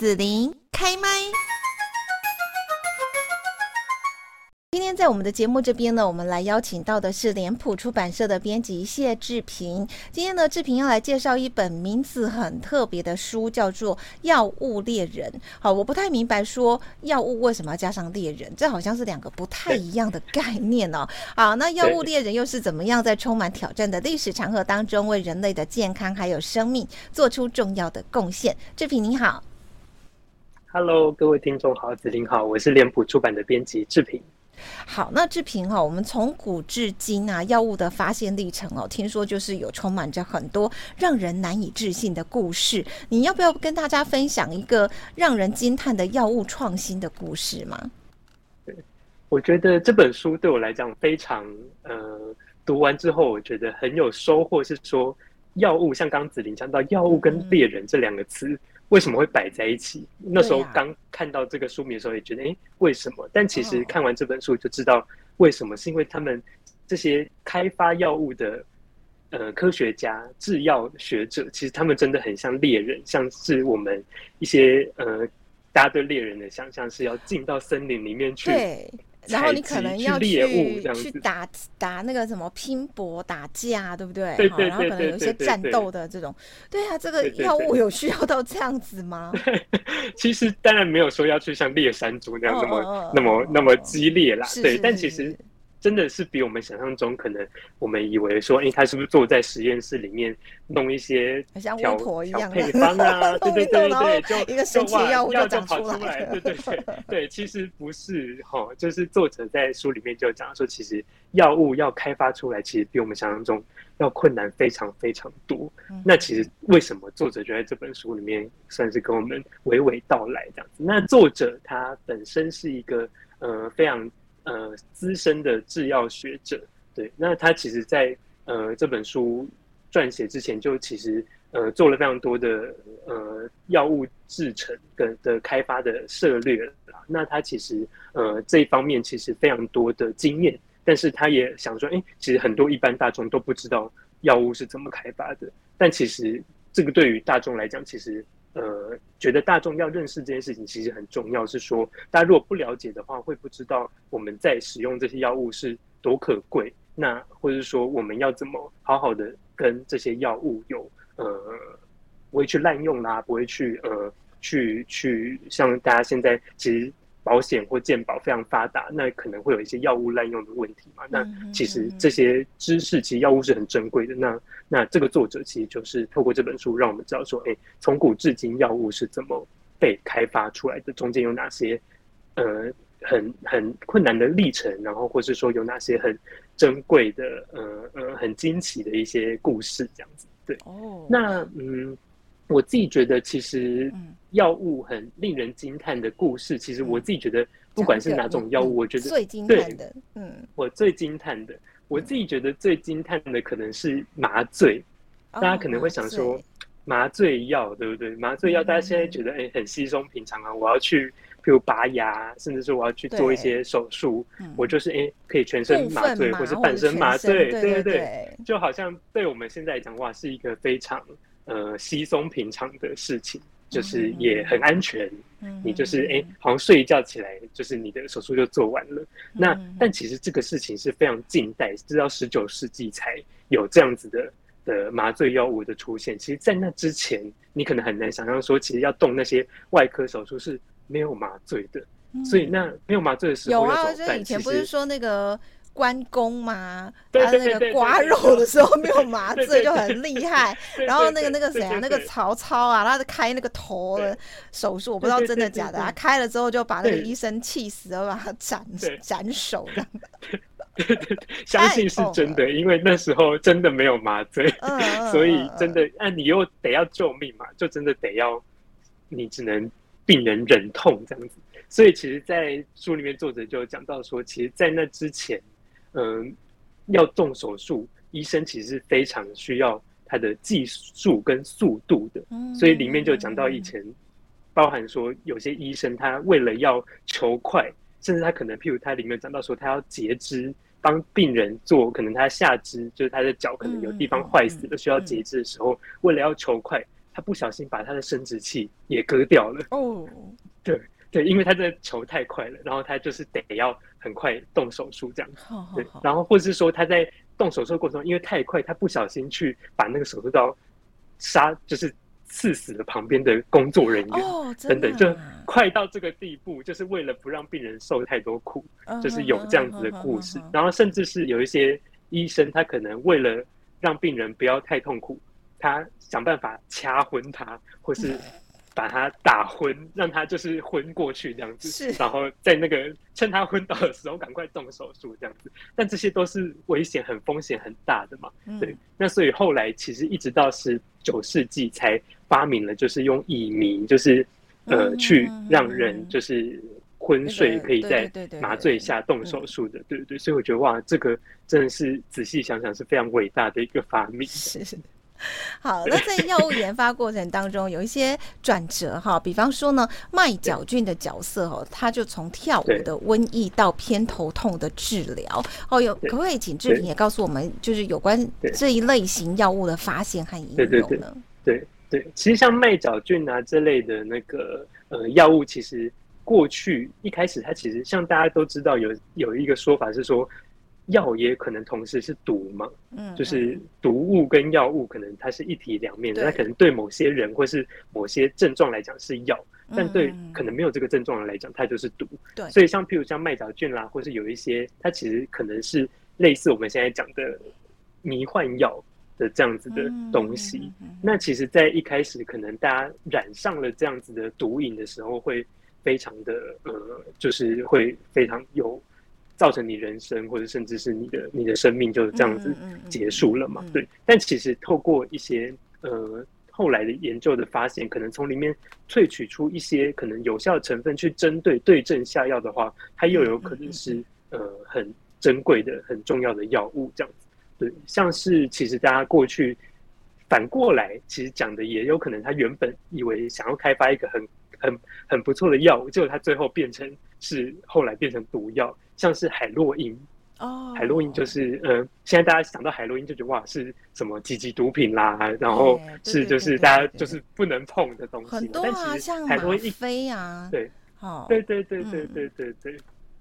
子琳开麦。今天在我们的节目这边呢，我们来邀请到的是脸谱出版社的编辑谢志平。今天呢，志平要来介绍一本名字很特别的书，叫做《药物猎人》。好，我不太明白说药物为什么要加上猎人，这好像是两个不太一样的概念哦。好，那药物猎人又是怎么样在充满挑战的历史长河当中，为人类的健康还有生命做出重要的贡献？志平你好，Hello，各位听众好，子琳好，我是脸谱出版的编辑志平。好，那志平哈，我们从古至今啊，药物的发现历程哦，听说就是有充满着很多让人难以置信的故事。你要不要跟大家分享一个让人惊叹的药物创新的故事吗？对，我觉得这本书对我来讲非常呃，读完之后我觉得很有收获，是说药物像刚子琳讲到药物跟猎人这两个词。嗯为什么会摆在一起？那时候刚看到这个书名的时候，也觉得哎、欸，为什么？但其实看完这本书就知道为什么，是因为他们这些开发药物的呃科学家、制药学者，其实他们真的很像猎人，像是我们一些呃大家对猎人的想象是要进到森林里面去。然后你可能要去去，去打打那个什么拼搏打架，对不对？对对对，然后可能有一些战斗的这种。对啊，这个药物有需要到这样子吗？其实当然没有说要去像猎山猪那样那么、哦、那么、哦、那么激烈啦。对，但其实。真的是比我们想象中，可能我们以为说，哎、欸，他是不是坐在实验室里面弄一些像巫婆一样配方啊？对对对对对，就一个神奇药物就长出来，对对对对，其实不是哈，就是作者在书里面就讲说，其实药物要开发出来，其实比我们想象中要困难非常非常多。嗯、那其实为什么作者就在这本书里面算是跟我们娓娓道来这样子？那作者他本身是一个呃非常。呃，资深的制药学者，对，那他其实在，呃这本书撰写之前，就其实呃做了非常多的呃药物制程跟的开发的涉猎了。那他其实呃这一方面其实非常多的经验，但是他也想说，哎、其实很多一般大众都不知道药物是怎么开发的。但其实这个对于大众来讲，其实。呃，觉得大众要认识这件事情其实很重要，是说大家如果不了解的话，会不知道我们在使用这些药物是多可贵。那或者说我们要怎么好好的跟这些药物有呃，不会去滥用啦，不会去呃去去像大家现在其实。保险或健保非常发达，那可能会有一些药物滥用的问题嘛？那其实这些知识，其实药物是很珍贵的。那那这个作者其实就是透过这本书，让我们知道说，哎，从古至今药物是怎么被开发出来的，中间有哪些呃很很困难的历程，然后或是说有哪些很珍贵的呃呃很惊奇的一些故事，这样子。对，哦，那嗯。我自己觉得，其实药物很令人惊叹的故事。其实我自己觉得，不管是哪种药物，我觉得最惊叹的，嗯，我最惊叹的，我自己觉得最惊叹的可能是麻醉。大家可能会想说，麻醉药对不对？麻醉药大家现在觉得哎很稀松平常啊，我要去，譬如拔牙，甚至是我要去做一些手术，我就是哎可以全身麻醉，或是半身麻醉，对对对，就好像对我们现在来讲，哇，是一个非常。呃，稀松平常的事情，就是也很安全。嗯、你就是哎、欸，好像睡一觉起来，就是你的手术就做完了。嗯、那但其实这个事情是非常近代，直到十九世纪才有这样子的的麻醉药物的出现。其实，在那之前，你可能很难想象说，其实要动那些外科手术是没有麻醉的。嗯、所以，那没有麻醉的时候，有啊，就以前不是说那个。关公嘛，他那个刮肉的时候没有麻醉就很厉害。然后那个那个谁啊，那个曹操啊，他是开那个头的手术，我不知道真的假的。他开了之后就把那个医生气死了，把他斩斩首这样。对对对，相信是真的，因为那时候真的没有麻醉，所以真的，那你又得要救命嘛，就真的得要你只能病人忍痛这样子。所以其实，在书里面作者就讲到说，其实，在那之前。嗯，要动手术，医生其实是非常需要他的技术跟速度的。所以里面就讲到以前，包含说有些医生他为了要求快，甚至他可能譬如他里面讲到说他要截肢，帮病人做可能他下肢就是他的脚可能有地方坏死了需要截肢的时候，为了要求快，他他不小心把他的生殖器也割掉了。哦，对 对，因为他的球太快了，然后他就是得要很快动手术这样子。Oh, 对，然后或者是说他在动手术的过程中，因为太快，他不小心去把那个手术刀杀，就是。刺死了旁边的工作人员，哦，真的就快到这个地步，就是为了不让病人受太多苦，就是有这样子的故事。然后甚至是有一些医生，他可能为了让病人不要太痛苦，他想办法掐昏他，或是把他打昏，让他就是昏过去这样子，然后在那个趁他昏倒的时候赶快动手术这样子。但这些都是危险、很风险很大的嘛。对，那所以后来其实一直到十九世纪才。发明了就是用乙醚，就是呃，去让人就是昏睡，可以在麻醉下动手术的，对对对。所以我觉得哇，这个真的是仔细想想是非常伟大的一个发明。是 好，那在药物研发过程当中有一些转折哈，比方说呢，麦角菌的角色哦，它就从跳舞的瘟疫到偏头痛的治疗哦，有可不可以请志平也告诉我们，就是有关这一类型药物的发现和应用呢？对。对，其实像麦角菌啊这类的那个呃药物，其实过去一开始它其实像大家都知道有有一个说法是说，药也可能同时是毒嘛，嗯，就是毒物跟药物可能它是一体两面的，它可能对某些人或是某些症状来讲是药，但对可能没有这个症状的来讲它就是毒。对，所以像譬如像麦角菌啦，或是有一些它其实可能是类似我们现在讲的迷幻药。的这样子的东西，那其实，在一开始可能大家染上了这样子的毒瘾的时候，会非常的呃，就是会非常有造成你人生或者甚至是你的你的生命就这样子结束了嘛？对。但其实透过一些呃后来的研究的发现，可能从里面萃取出一些可能有效的成分去针对对症下药的话，它又有可能是呃很珍贵的很重要的药物这样子。对，像是其实大家过去反过来，其实讲的也有可能，他原本以为想要开发一个很很很不错的药物，结果他最后变成是后来变成毒药，像是海洛因。哦，海洛因就是嗯、呃，现在大家想到海洛因就觉得哇是什么几级毒品啦，然后是就是大家就是不能碰的东西，很多啊，像海洛因一飞啊，对，哦，对对对对对对对。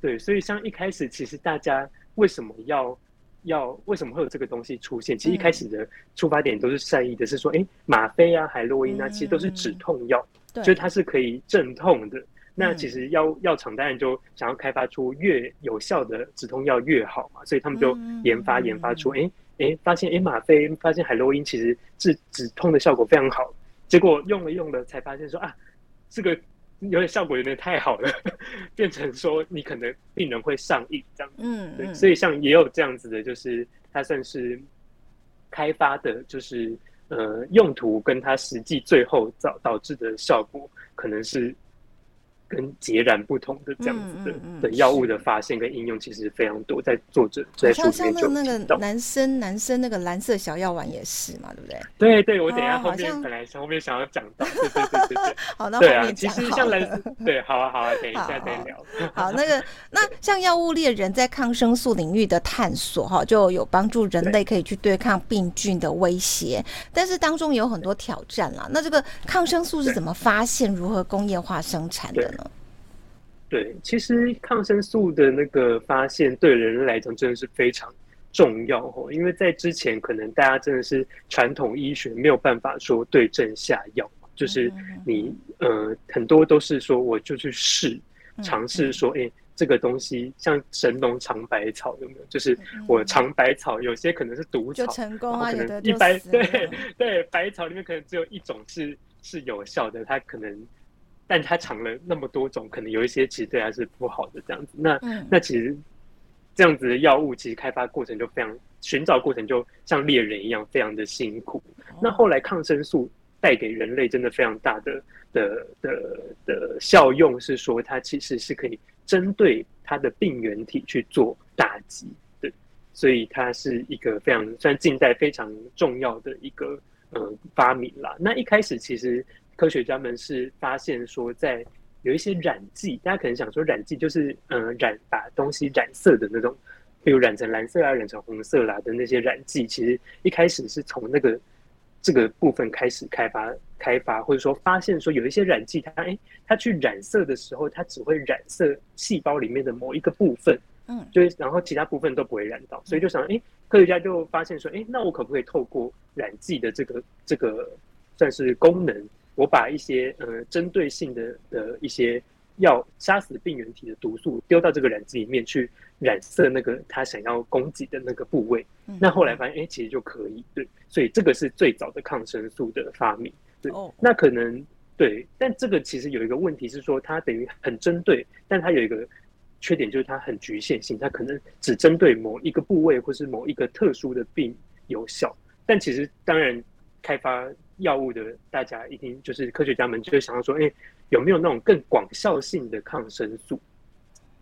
对，所以像一开始其实大家为什么要？要为什么会有这个东西出现？其实一开始的出发点都是善意的，是说，哎、欸，吗啡啊、海洛因啊，其实都是止痛药，所以它是可以镇痛的。那其实药药厂当然就想要开发出越有效的止痛药越好嘛，所以他们就研发研发出，哎、欸、哎、欸，发现哎吗啡，发现海洛因其实治止痛的效果非常好，结果用了用了才发现说啊，这个。有点效果有点太好了，变成说你可能病人会上瘾这样子，嗯，对，所以像也有这样子的，就是它算是开发的，就是呃用途跟它实际最后导导致的效果可能是。跟截然不同的这样子的的药物的发现跟应用，其实非常多。在作者在书里面就那个男生男生那个蓝色小药丸也是嘛，对不对？对对，我等一下后面本来后面想要讲到，对对对对对。好，那后面讲。其实像蓝对，好啊好啊，等一下再聊。好，那个那像药物猎人在抗生素领域的探索哈，就有帮助人类可以去对抗病菌的威胁，但是当中有很多挑战啦。那这个抗生素是怎么发现、如何工业化生产的呢？对，其实抗生素的那个发现对人类来讲真的是非常重要哦，因为在之前可能大家真的是传统医学没有办法说对症下药，就是你呃很多都是说我就去试尝试说，哎，这个东西像神农尝百草有没有？就是我尝百草，有些可能是毒草，成功啊，可能一百对对百草里面可能只有一种是是有效的，它可能。但它尝了那么多种，可能有一些其实对它是不好的这样子。那、嗯、那其实这样子的药物，其实开发过程就非常，寻找过程就像猎人一样，非常的辛苦。哦、那后来抗生素带给人类真的非常大的的的的效用，是说它其实是可以针对它的病原体去做打击。对，所以它是一个非常算近代非常重要的一个呃发明啦。那一开始其实。科学家们是发现说，在有一些染剂，大家可能想说染剂就是嗯染把东西染色的那种，比如染成蓝色啊、染成红色啦的那些染剂，其实一开始是从那个这个部分开始开发开发，或者说发现说有一些染剂它，它哎，它去染色的时候，它只会染色细胞里面的某一个部分，嗯，就是然后其他部分都不会染到，所以就想哎，科学家就发现说，哎，那我可不可以透过染剂的这个这个算是功能，我把一些呃针对性的的一些要杀死病原体的毒素丢到这个染剂里面去。染色那个他想要攻击的那个部位，嗯、那后来发现，哎、欸，其实就可以，对，所以这个是最早的抗生素的发明，对，哦、那可能对，但这个其实有一个问题是说，它等于很针对，但它有一个缺点就是它很局限性，它可能只针对某一个部位或是某一个特殊的病有效，但其实当然开发药物的大家一定就是科学家们就会想到说，哎、欸，有没有那种更广效性的抗生素？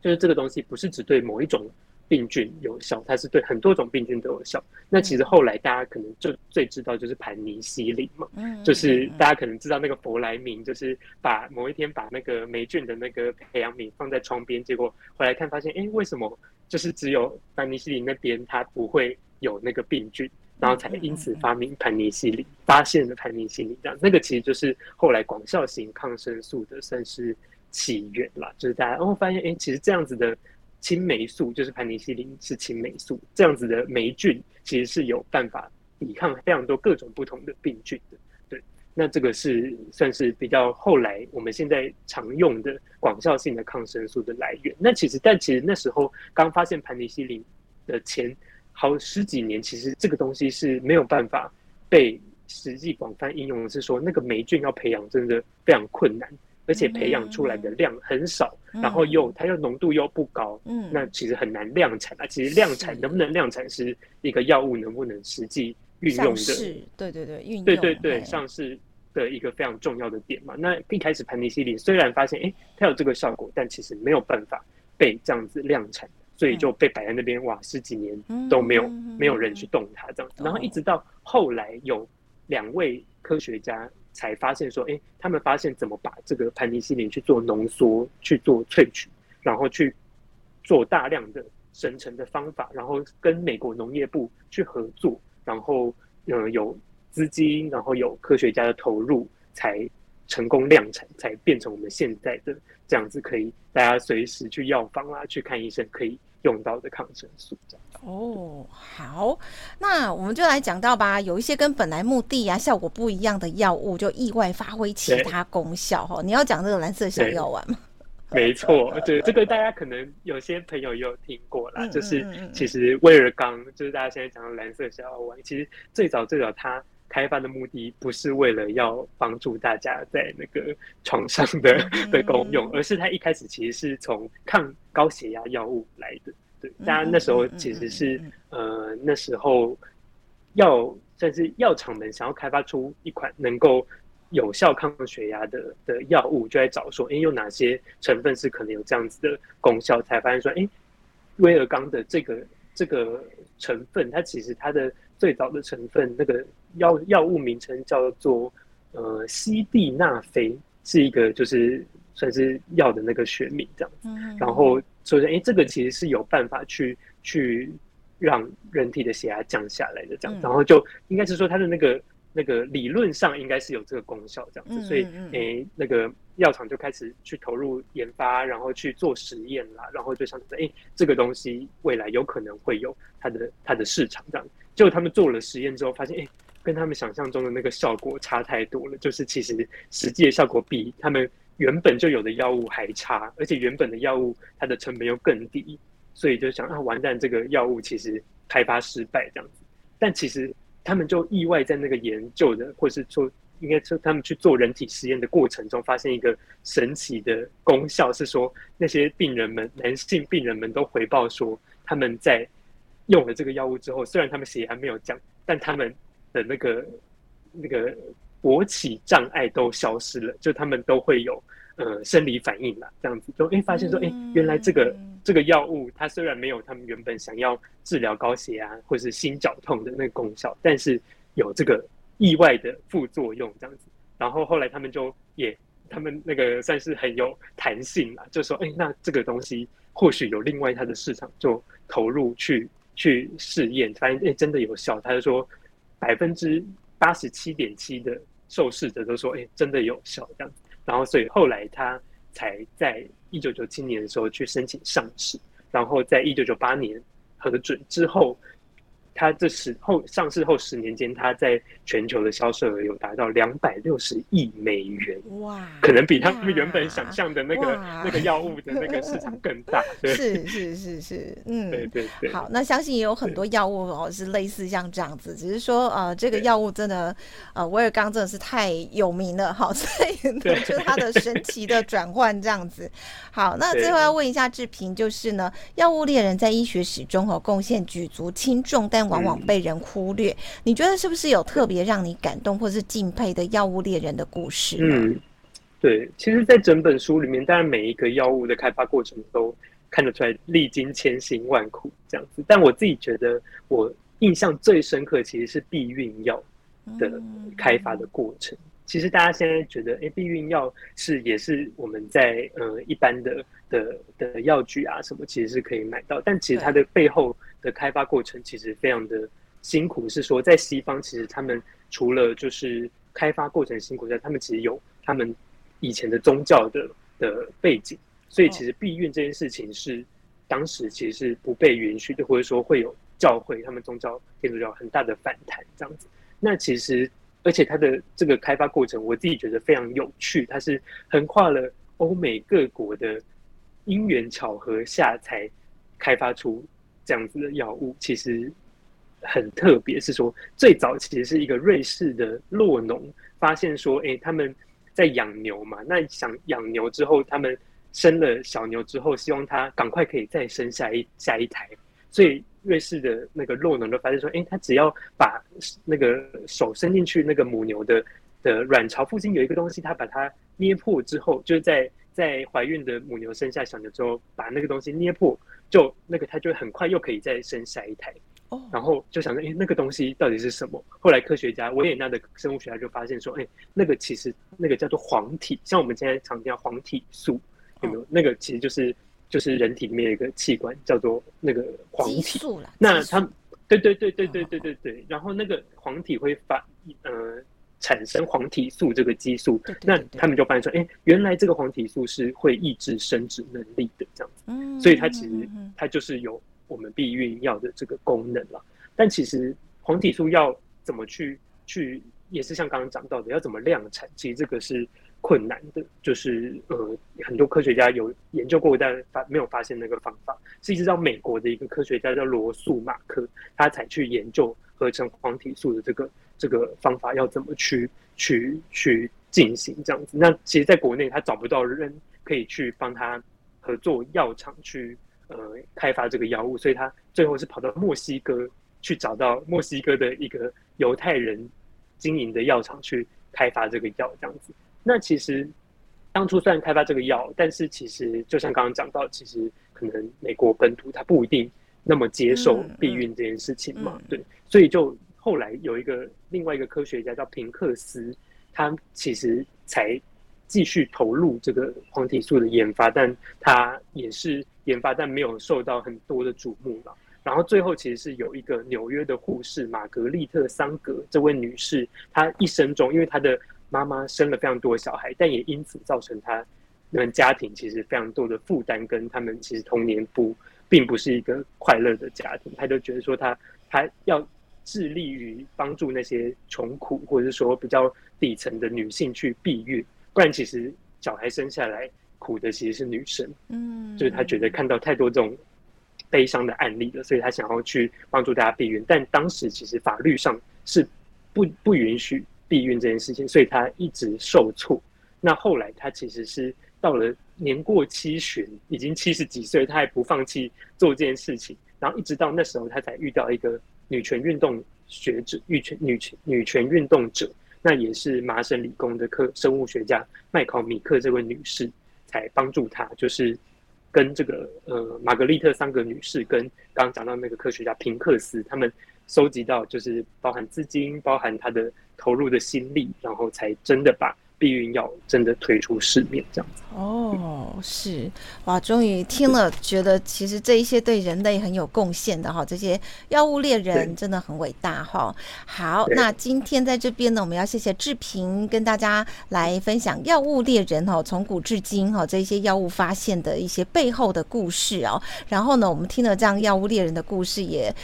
就是这个东西不是只对某一种病菌有效，它是对很多种病菌都有效。那其实后来大家可能就最知道就是盘尼西林嘛，就是大家可能知道那个佛莱明，就是把某一天把那个霉菌的那个培养皿放在窗边，结果回来看发现，哎，为什么就是只有盘尼西林那边它不会有那个病菌，然后才因此发明盘尼西林，发现了盘尼西林这样。那个其实就是后来广效型抗生素的算是。起源啦，就是大家然后发现，哎、其实这样子的青霉素，就是盘尼西林是青霉素，这样子的霉菌其实是有办法抵抗非常多各种不同的病菌的。对，那这个是算是比较后来我们现在常用的广效性的抗生素的来源。那其实，但其实那时候刚发现盘尼西林的前好十几年，其实这个东西是没有办法被实际广泛应用的，是说那个霉菌要培养真的非常困难。而且培养出来的量很少，嗯、然后又它又浓度又不高，嗯，那其实很难量产啊。其实量产能不能量产是一个药物能不能实际运用的，对对对，运用对对对上市的一个非常重要的点嘛。那一开始盘尼西林虽然发现哎它有这个效果，但其实没有办法被这样子量产，所以就被摆在那边哇十几年都没有没有人去动它这样子，然后一直到后来有两位科学家。才发现说，哎、欸，他们发现怎么把这个盘尼西林去做浓缩、去做萃取，然后去做大量的生成的方法，然后跟美国农业部去合作，然后呃有资金，然后有科学家的投入，才成功量产，才变成我们现在的这样子，可以大家随时去药房啊去看医生可以用到的抗生素这样。哦，好，那我们就来讲到吧。有一些跟本来目的啊效果不一样的药物，就意外发挥其他功效哈。你要讲这个蓝色小药丸吗？没错，对，这个大家可能有些朋友也有听过啦。就是其实威尔刚，就是大家现在讲的蓝色小药丸，其实最早最早它开发的目的不是为了要帮助大家在那个床上的 的功用，而是它一开始其实是从抗高血压药物来的。对，当然那时候其实是，呃，那时候药算是药厂们想要开发出一款能够有效抗血压的的药物，就在找说，哎，有哪些成分是可能有这样子的功效？才发现说，哎，威尔刚的这个这个成分，它其实它的最早的成分，那个药药物名称叫做呃西地那非，是一个就是算是药的那个学名这样子，然后。所以说，哎，这个其实是有办法去去让人体的血压降下来的，这样，然后就应该是说它的那个那个理论上应该是有这个功效，这样子。所以，哎，那个药厂就开始去投入研发，然后去做实验啦，然后就想着，哎，这个东西未来有可能会有它的它的市场，这样。结果他们做了实验之后，发现，哎，跟他们想象中的那个效果差太多了，就是其实实际的效果比他们。原本就有的药物还差，而且原本的药物它的成本又更低，所以就想啊，完蛋，这个药物其实开发失败这样子。但其实他们就意外在那个研究的，或是说应该说他们去做人体实验的过程中，发现一个神奇的功效，是说那些病人们，男性病人们都回报说，他们在用了这个药物之后，虽然他们血压没有降，但他们的那个那个。勃起障碍都消失了，就他们都会有呃生理反应啦，这样子就哎、欸、发现说哎、欸、原来这个这个药物它虽然没有他们原本想要治疗高血压或是心绞痛的那个功效，但是有这个意外的副作用这样子。然后后来他们就也他们那个算是很有弹性啦，就说哎、欸、那这个东西或许有另外它的市场，就投入去去试验，发现哎、真的有效。他就说百分之。八十七点七的受试者都说，哎、真的有效这样。然后，所以后来他才在一九九七年的时候去申请上市，然后在一九九八年核准之后。它这十后上市后十年间，它在全球的销售额有达到两百六十亿美元，哇！可能比他们原本想象的那个那个药物的那个市场更大。对，是是是是，嗯，对对对。好，那相信也有很多药物哦是类似像这样子，只是说呃这个药物真的呃威尔刚真的是太有名了，好，所以呢就它的神奇的转换这样子。好，那最后要问一下志平，就是呢，药物猎人在医学史中哦贡献举足轻重，但往往被人忽略，嗯，你觉得是不是有特别让你感动或是敬佩的药物猎人的故事？嗯，对，其实，在整本书里面，当然每一个药物的开发过程都看得出来历经千辛万苦这样子。但我自己觉得，我印象最深刻其实是避孕药的开发的过程。嗯、其实大家现在觉得，哎、欸，避孕药是也是我们在呃一般的的的药局啊什么，其实是可以买到，但其实它的背后。的开发过程其实非常的辛苦，是说在西方，其实他们除了就是开发过程辛苦，在他们其实有他们以前的宗教的的背景，所以其实避孕这件事情是当时其实是不被允许的，或者说会有教会他们宗教天主教很大的反弹这样子。那其实而且它的这个开发过程，我自己觉得非常有趣，它是横跨了欧美各国的因缘巧合下才开发出。这样子的药物其实很特别，是说最早其实是一个瑞士的洛农发现说，哎，他们在养牛嘛，那想养牛之后，他们生了小牛之后，希望它赶快可以再生下一下一胎，所以瑞士的那个洛农就发现说，哎，他只要把那个手伸进去那个母牛的的卵巢附近有一个东西，他把它捏破之后，就是在在怀孕的母牛生下小牛之后，把那个东西捏破。就那个，它就很快又可以再生下一胎，哦，然后就想说，哎，那个东西到底是什么？后来科学家维也纳的生物学家就发现说，哎，那个其实那个叫做黄体，像我们现在常听到黄体素，有没有？那个其实就是就是人体里面有一个器官叫做那个黄体，那它，对对对对对对对对，然后那个黄体会发，呃。产生黄体素这个激素，对对对对，那他们就发现说，哎、欸，原来这个黄体素是会抑制生殖能力的这样子，嗯，所以它其实它就是有我们避孕药的这个功能了。但其实黄体素要怎么去去，也是像刚刚讲到的，要怎么量产，其实这个是困难的。就是呃，很多科学家有研究过，但发没有发现那个方法，是一直到美国的一个科学家叫罗素马克，他才去研究合成黄体素的这个。这个方法要怎么去去去进行这样子？那其实，在国内他找不到人可以去帮他合作药厂去呃开发这个药物，所以他最后是跑到墨西哥去找到墨西哥的一个犹太人经营的药厂去开发这个药这样子。那其实当初虽然开发这个药，但是其实就像刚刚讲到，其实可能美国本土他不一定那么接受避孕这件事情嘛，对，所以就。后来有一个另外一个科学家叫平克斯，他其实才继续投入这个黄体素的研发，但他也是研发，但没有受到很多的瞩目嘛。然后最后其实是有一个纽约的护士玛格丽特桑格这位女士，她一生中因为她的妈妈生了非常多小孩，但也因此造成她们家庭其实非常多的负担，跟他们其实童年不并不是一个快乐的家庭。她就觉得说她她要。致力于帮助那些穷苦或者是说比较底层的女性去避孕，不然其实小孩生下来苦的其实是女生。嗯，就是他觉得看到太多这种悲伤的案例了，所以他想要去帮助大家避孕。但当时其实法律上是不不允许避孕这件事情，所以他一直受挫。那后来他其实是到了年过七旬，已经七十几岁，他还不放弃做这件事情，然后一直到那时候他才遇到一个。女权运动学者，女权女权女权运动者，那也是麻省理工的科生物学家麦考米克这位女士，才帮助她，就是跟这个呃玛格丽特桑格女士跟刚刚讲到那个科学家平克斯，他们收集到就是包含资金，包含他的投入的心力，然后才真的把避孕药真的推出市面这样子。哦，是哇，终于听了，觉得其实这一些对人类很有贡献的哈，这些药物猎人真的很伟大哈。好，那今天在这边呢，我们要谢谢志平跟大家来分享药物猎人哈，从古至今哈这些药物发现的一些背后的故事哦。然后呢，我们听了这样药物猎人的故事也。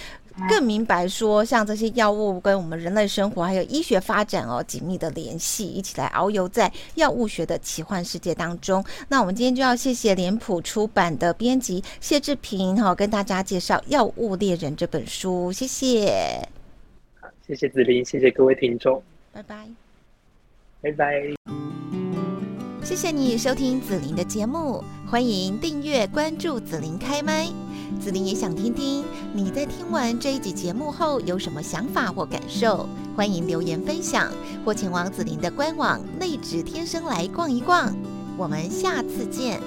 更明白说，像这些药物跟我们人类生活还有医学发展哦紧密的联系，一起来遨游在药物学的奇幻世界当中。那我们今天就要谢谢脸谱出版的编辑谢志平哈，跟大家介绍《药物猎人》这本书，谢谢。好，谢谢子琳，谢谢各位听众，拜拜，拜拜。谢谢你收听子琳的节目，欢迎订阅关注子琳开麦。子琳也想听听你在听完这一集节目后有什么想法或感受，欢迎留言分享，或前往子琳的官网内职天生来逛一逛。我们下次见。